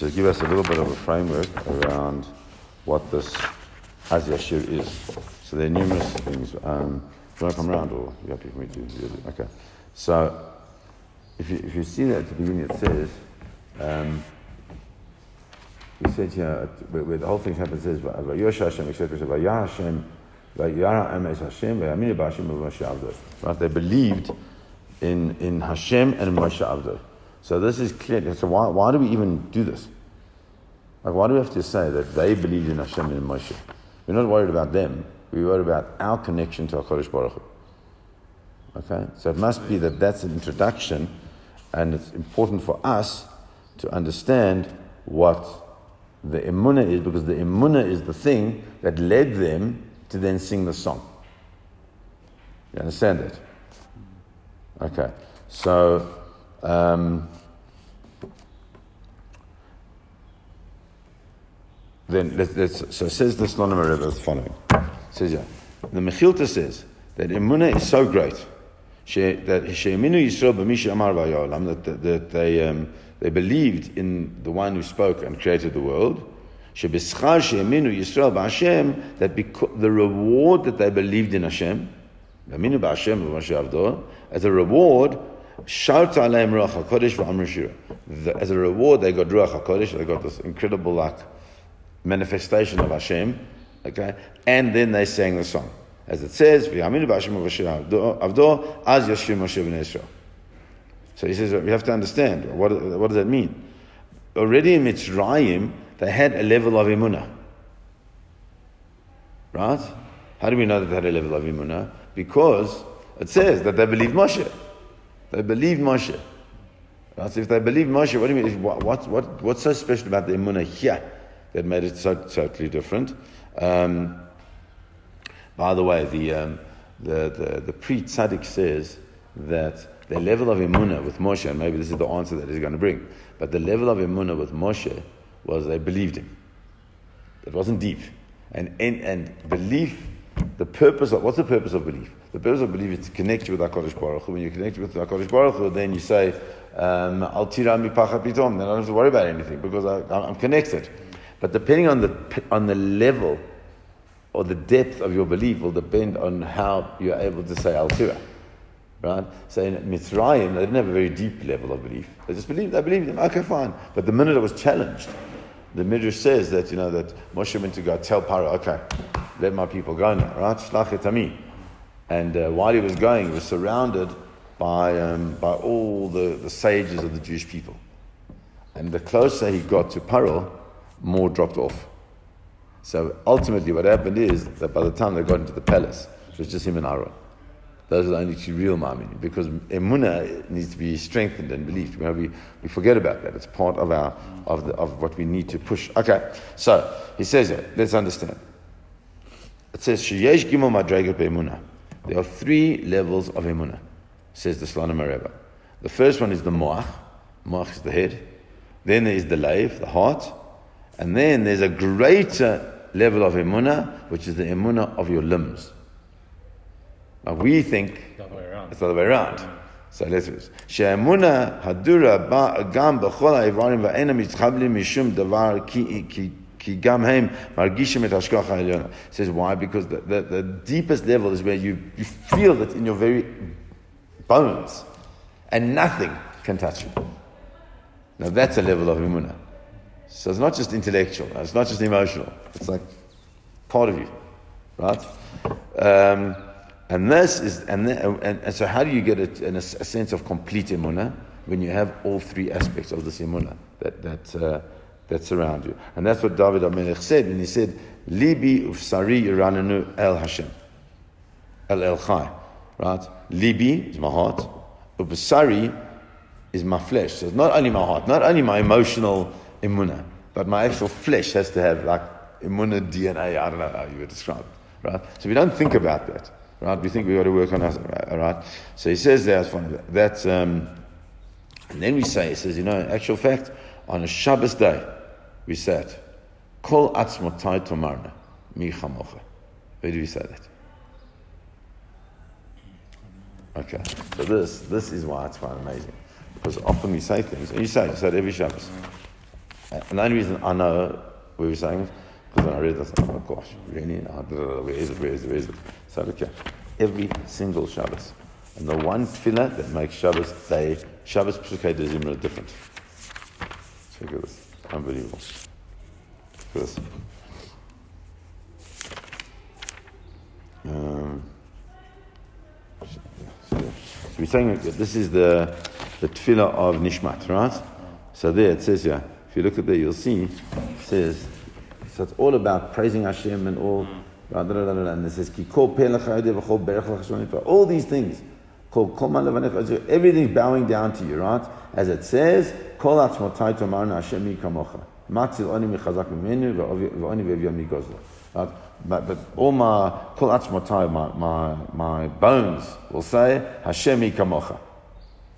to give us a little bit of a framework around what this Az Yashir is. So there are numerous things. Um, do you want to come around or you happy for me to do it? Okay. So if you, if you see that at the beginning it says, um, he said here, where, where the whole thing happens, is, says, Vayosh Hashem, etc. Vayah Hashem, Vayara Emes Hashem, Vayamini B'Hashem, Moshe Avdo. Right? They believed in, in Hashem and Moshe Avdo. So this is clear. So why, why do we even do this? Like, why do we have to say that they believed in Hashem and Moshe? We're not worried about them. We're worried about our connection to HaKadosh Baruch Hu. Okay? So it must be that that's an introduction, and it's important for us to understand what the emunah is, because the emunah is the thing that led them to then sing the song. You understand that? Okay. So, um, then let's, let's, so says the Slonim Rebbe is following. It says yeah, the Mechilta says that Emunah is so great that She'eminu Yisrael b'misha amar that, that, that they um, they believed in the one who spoke and created the world. She'bischar she'eminu Yisrael b'Hashem that because the reward that they believed in Hashem, b'aminu b'Hashem as a reward Shout aleim ruach hakodesh v'amr As a reward, they got ruach hakodesh. They got this incredible like manifestation of Hashem, okay? And then they sang the song. As it says, V'yaminu b'Hashem avdo, az yashir Moshe b'nei Israel. So he says, we have to understand, what, what does that mean? Already in Mitzrayim, they had a level of emunah. Right? How do we know that they had a level of emunah? Because it says that they believed Moshe. They believed Moshe. Right? So if they believed Moshe, what do you mean? What, what, what, what's so special about the emunah here? that made it so totally different. Um, by the way, the, um, the, the, the Pri Tzaddik says that the level of emunah with Moshe, and maybe this is the answer that he's going to bring, but the level of emunah with Moshe was they believed him. It wasn't deep. And, and, and belief, the purpose of, what's the purpose of belief? The purpose of belief is to connect you with HaKadosh Baruch Hu. When you connect with HaKadosh Baruch Hu, then you say, um, Al tira pitom, then I don't have to worry about anything because I, I'm connected. But depending on the, on the level or the depth of your belief will depend on how you're able to say Al Tira. Right? So in Mitzrayim, they didn't have a very deep level of belief. They just believed, they believed them. Okay, fine. But the minute it was challenged, the Midrash says that, you know, that Moshe went to go tell Paro, okay, let my people go now, right? Shlach And uh, while he was going, he was surrounded by, um, by all the, the sages of the Jewish people. And the closer he got to Paro, more dropped off. So ultimately, what happened is that by the time they got into the palace, it was just him and Aaron. Those are the only two real Ma'amini. Because Emunah needs to be strengthened and believed. You know, we, we forget about that. It's part of, our, of, the, of what we need to push. Okay, so he says here, let's understand. It says, Sheyesh Gimel Be'emunah. There are three levels of Emunah, says the Slonim Rebbe. The first one is the Moach. Moach is the head. Then there is the Leiv, the heart. And then there's a greater level of emunah, which is the emunah of your limbs. Now we think it's the other way around. So let's she'emuna hadura ba gam b'chol ha'ivarim va'ena mitzchablim mishum davar ki ki gam margishim et hashkoch ha'elyona. Says why? Because the, the, the deepest level is where you, you feel it in your very bones, and nothing can touch you. Now that's a level of emunah. So it's not just intellectual, it's not just emotional, it's like part of you, right? Um, and this is, and, and, and, so how do you get a, a, a sense of complete imunah when you have all three aspects of this imunah that, that, uh, that surround you? And that's what David HaMelech said when he said, Libi ufsari yirananu el Hashem, el el chai, right? Libi is my heart, ufsari is my flesh. So it's not only my heart, not only my emotional imuna. But my actual flesh has to have like imuna DNA. I don't know how you would describe it, right? So we don't think about that, right? We think we've got to work on us, right? So he says funny. That's um, and then we say he says, you know, in actual fact, on a Shabbos day, we said, "Kol atzmotai tomarna mi chamocha." Where do we say that? Okay, so this this is why it's quite amazing because often we say things, and you say, you say it every Shabbos. And the only reason I know we were saying it, because when I read this, oh gosh, really? Ah, where is it? Where is it? Where is it? So here. Every single Shabbos. And the one tefillah that makes Shabbos day, Shabbos Pesukei de Zimra different. Check this. Unbelievable. Um, so we're saying this is the, the tefillah of Nishmat, right? So there it says here, if you look at there, you'll see, it says, so it's all about praising Hashem and all, and it says, all these things. Everything's bowing down to you, right? As it says, Kol atzmotai tomarna Hashem kamocha. Matzil oni michazak mimenu v'oni v'evyam migozlo. But, but all my kol atzmotai, my, my, my bones will say, Hashem kamocha.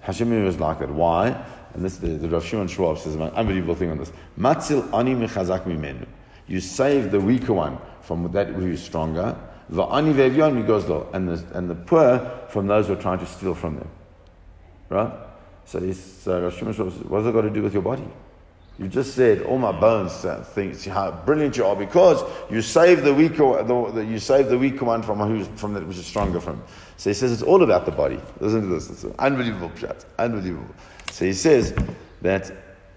Hashem is like that. Why? And this the, the Rav Shimon Schwab says an unbelievable thing on this. Matzil ani michazak mimenu. You save the weaker one from that who is stronger. Va'ani ve'evyon migozlo. And the, and the poor from those who are trying to steal from them. Right? So, he's, uh, Rav Shimon Schwab says, what has it got to do with your body? You just said all my bones think how brilliant you are because you save the weaker, the, the, you save the weaker one from who's from that which is stronger from. So he says it's all about the body. Listen to this. It's unbelievable chat. Unbelievable. So he says that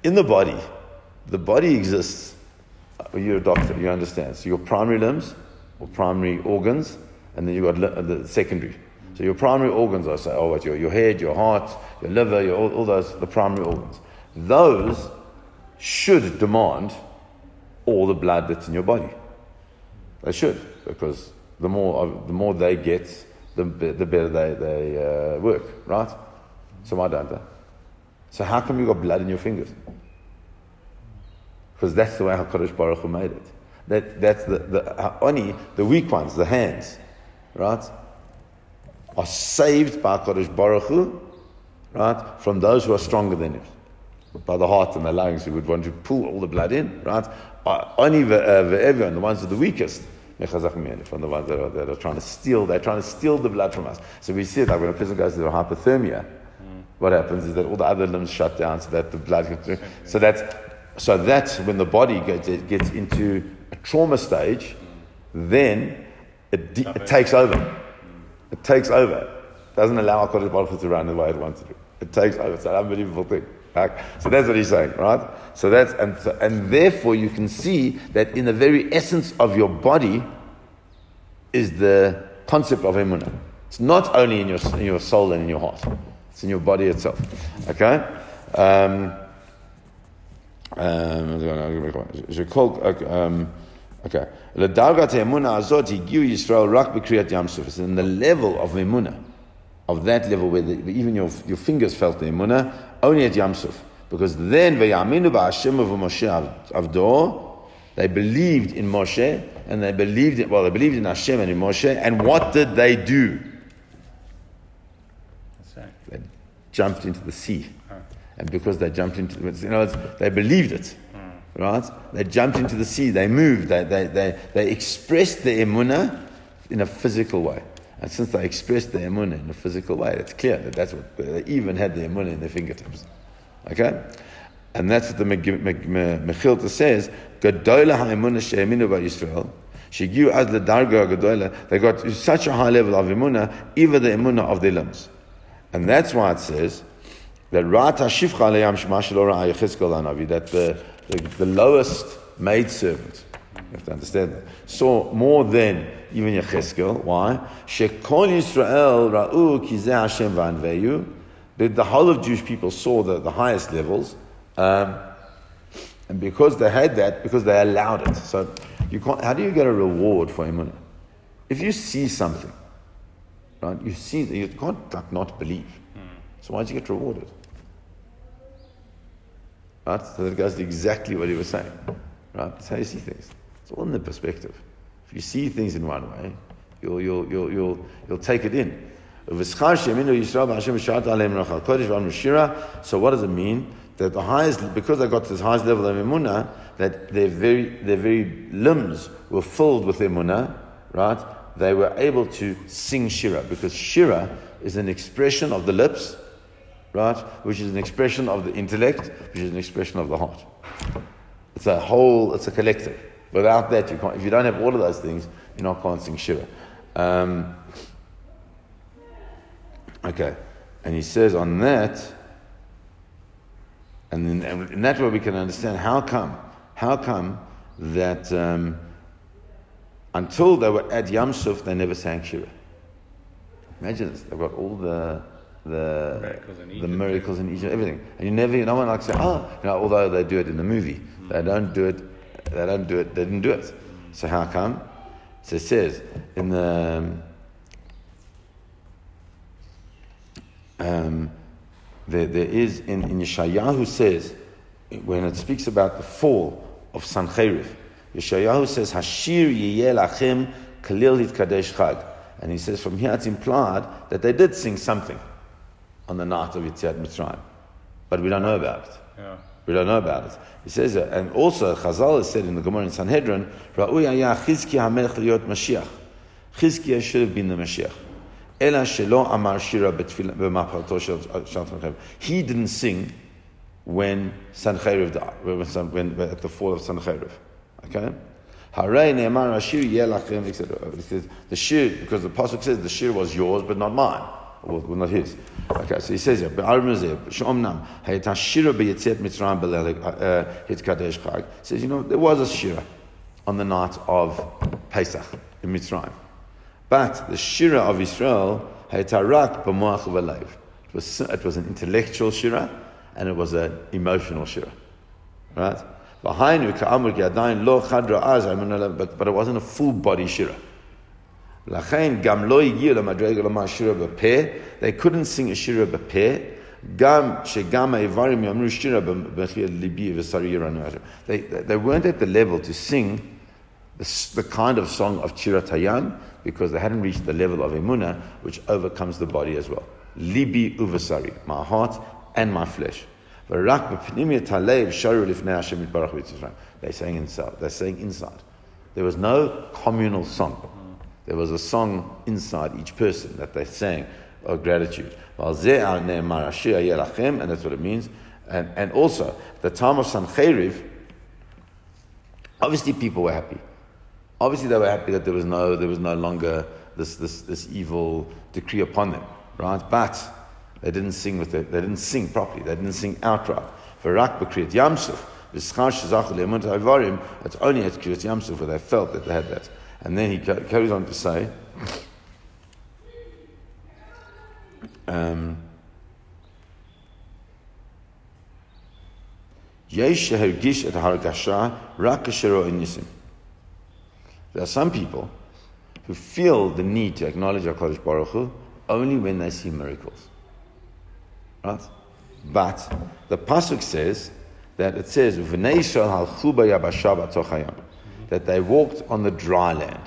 in the body, the body exists. You're a doctor. You understand. So your primary limbs or primary organs, and then you've got the secondary. So your primary organs are say, oh, what your, your head, your heart, your liver, your, all, all those the primary organs. Those should demand all the blood that's in your body. They should, because the more, the more they get, the, the better they, they uh, work, right? So why don't they? So how come you got blood in your fingers? Because that's the way HaKadosh Baruch Hu made it. That, that's the, the, only the weak ones, the hands, right, are saved by HaKadosh Baruch Hu, right, from those who are stronger than him by the heart and the lungs, we would want to pull all the blood in, right? Uh, only the, uh, the the ones that are the weakest, from the ones that are, that are trying to steal, they're trying to steal the blood from us. So we see like when a person goes through hypothermia, what happens is that all the other limbs shut down so that the blood through. So that's, so that's when the body gets, gets into trauma stage, then it, de- it takes over. It takes over. It doesn't allow our body to run the way it wants to do. It takes over. It's an unbelievable thing. So that's what he's saying, right? So that's and and therefore you can see that in the very essence of your body is the concept of emunah. It's not only in your in your soul and in your heart; it's in your body itself. Okay. Um, um, um Okay. L'dargat ha'emuna azot higiu Yisrael rak b'kriyat yam It's in the level of emuna, of that level where the, even your, your fingers felt the emuna, only at Yamsuf. Because then v'yaminu ba'ashem v'moshe avdo, they believed in Moshe, and they believed in, well, they believed in Hashem and in Moshe, and what did they do? They jumped into the sea. And because they jumped into, you know, they believed it. Right? They jumped into the sea, they moved, they, they, they, they expressed the emunah in a physical way. And since they expressed the emunah in a physical way, it's clear that that's what they even had the emunah in their fingertips. Okay? And that's what the Mechilta says, Gadola ha'emunah she'eminu Yisrael, Shigiu az darga gadola, they got such a high level of emunah, even the emunah of their limbs. And that's why it says that Rata Shifcha Leyam Shema that the, the, the lowest maidservant, you have to understand that, saw more than even Yecheskel. Why? Shekol Yisrael ra'u kizeh Hashem v'anveyu. The whole of Jewish people saw the, the highest levels. Um, and because they had that, because they allowed it. So you can't, how do you get a reward for imunah? If you see something, right, you see, you can't like, not believe. So why did you get rewarded? Right? So that goes to exactly what he was saying. Right? That's how you see things. It's all in the perspective. If you see things in one way, you'll, you'll, you'll, you'll, you'll take it in. So what does it mean? That the highest, because they got to this highest level of emunah, that their very, their very limbs were filled with emunah, right? They were able to sing shira, because shira is an expression of the lips, right? Which is an expression of the intellect, which is an expression of the heart. It's a whole, it's a collective. Without that, you can't, if you don't have all of those things, you not can't sing Shira. Um, okay. And he says on that, and, then, and that's where we can understand how come, how come that um, until they were at Yam Suf, they never sang Shira. Imagine this, they've got all the the miracles in Egypt, the miracles in Egypt, everything, and you never, no one like say, oh, you know, although they do it in the movie, mm. they don't do it, they don't do it, they didn't do it. So how come? So it says in the um, there, there is in, in Yeshayahu says when it speaks about the fall of Sancheriv, Yeshayahu says Hashir Yiyel Achem Kalil Kadesh Chag, and he says from here it's implied that they did sing something on the night of Yetziat Mitzrayim, but we don't know about it. Yeah. We don't know about it. He says, uh, and also Chazal has said in the Gemara in Sanhedrin, Ra'uy ayah Chizkiah HaMelech liyot Mashiach. Chizkiah should have been the Mashiach. Ela shelo amar shira b'maparato. He didn't sing when Sancheriv died, when, when, at the fall of Sancheriv. Okay? Haray ne'amar ashir yelachem, etc. He says, the shir, because the Pasuk says the shir was yours, but not mine well, not his. Okay, so he says here, Shomnam, Shira Mitzrayim Belel uh, uh, Hit Kadesh Chag. Says, you know, there was a Shira on the night of Pesach in Mitzrayim. But the Shira of Israel, Hayata Rak B'moach was, it was an intellectual Shira and it was an emotional Shira. Right? But, but it wasn't a full body Shira. לכן גם לא הגיעו למדרגה לומר שירה בפה, they couldn't sing a שירה בפה, גם שגם האיברים יאמרו שירה במחיר ליבי ושרי ירנו. They, they weren't at the level to sing the, the kind of song of Chirat Hayam because they hadn't reached the level of Emunah which overcomes the body as well. Libi uvasari, my heart and my flesh. They're saying inside. They're saying inside. There was no communal song. There was a song inside each person that they sang of gratitude. And that's what it means. And, and also, the time of Sancheriv, obviously people were happy. Obviously they were happy that there was no, there was no longer this, this, this evil decree upon them, right? But they didn't sing with it, they didn't sing properly, they didn't sing outright. Rak Bakriyat Yamsuf, this achlemun, it's only at Kriyat Yamsuf where they felt that they had that. And then he carries on to say, um, There are some people who feel the need to acknowledge HaKadosh Baruch Hu only when they see miracles. Right? But the Pasuk says that it says, that they walked on the dry land.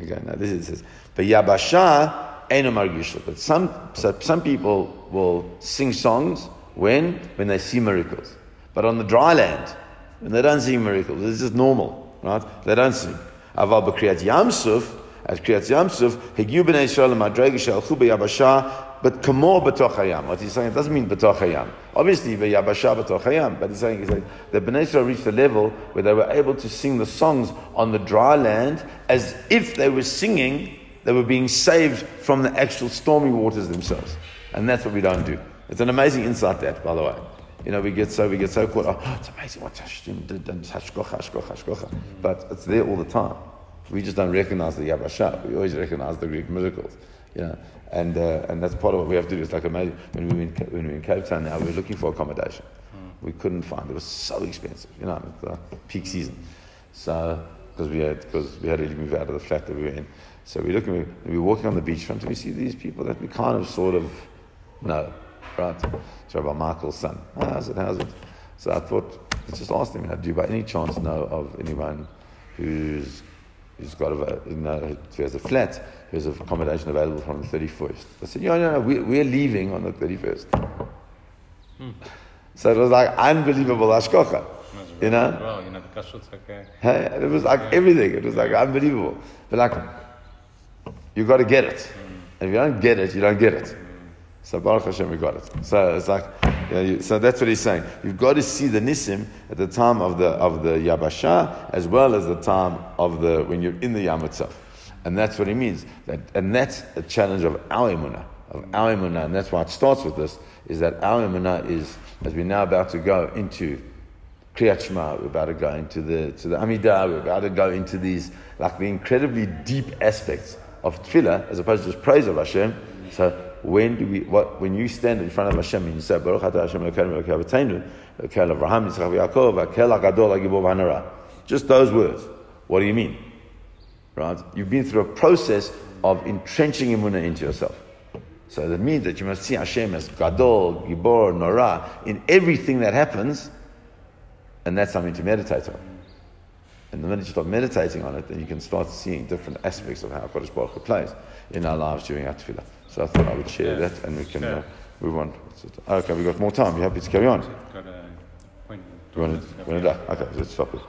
Okay, now this is, it says, but Yabasha But some, so some people will sing songs when? When they see miracles. But on the dry land, when they don't see miracles, it's just normal, right? They don't sing. Aval Yamsuf, at Kriyat Yamsuf, Higyu b'nei Yisrael madrega b'yabasha but kamor b'tochayam. What he's saying, it doesn't mean b'toch hayam. Obviously, v'yabasha b'toch hayam. But he's saying, he's saying the Bnei Israel reached a level where they were able to sing the songs on the dry land as if they were singing, they were being saved from the actual stormy waters themselves. And that's what we don't do. It's an amazing insight that, by the way. You know, we get so we get so caught. Oh, it's amazing what Hashem did and hashkocha. But it's there all the time. We just don't recognize the yabasha. We always recognize the Greek miracles. You know, and, uh, and that's part of what we have to do. It's like imagine when we were in, when we were in Cape Town now, we were looking for accommodation. Mm. We couldn't find it. was so expensive, you know, the peak season. So, because we had, because we had to move out of the flat that we were in. So we look, we, we were walking on the beachfront and we see these people that we kind of sort of know, right? So Rabbi Michael's son. how's it, how's it? So I thought, let's just ask them, you know, do you by any chance know of anyone who's who's got a, you know, has a flat, he has accommodation available from the 31st. I said, yeah, no, no, we, we're leaving on the 31st. Hmm. So it was like unbelievable ashkocha. You know? Well, you know, the kashrut's okay. Hey, it was like everything. It was like unbelievable. But like, you got to get it. Mm. And if you don't get it, you don't get it. So Baruch Hashem, we got it. So it's like, So that's what he's saying. You've got to see the nisim at the time of the of the yabasha as well as the time of the when you're in the yam itself, and that's what he means. That, and that's a challenge of our of our and that's why it starts with this. Is that our is as we're now about to go into Kriyat Shema, we're about to go into the to the Amidah, we're about to go into these like the incredibly deep aspects of tefillah as opposed to just praise of Hashem. So when do we, what, when you stand in front of Hashem and you say, Baruch atah Hashem Elokeinu Elokei Avotenu, Elokeinu Avraham, Yitzchak, Yaakov, Akel HaGadol HaGibor VaHanara. Just those words. What do you mean? Right? You've been through a process of entrenching emunah into yourself. So that means that you must see Hashem as Gadol, Gibor, Nora in everything that happens, and that's something to meditate on. And the minute you start meditating on it, then you can start seeing different aspects of how Kodesh Baruch plays in our lives during our tefillah. So I thought I would share Yeah. that and we can Yeah. uh, move on. Okay, we've got more time. You happy to carry on? Got a appointment. You want to, you want to, okay, let's stop it.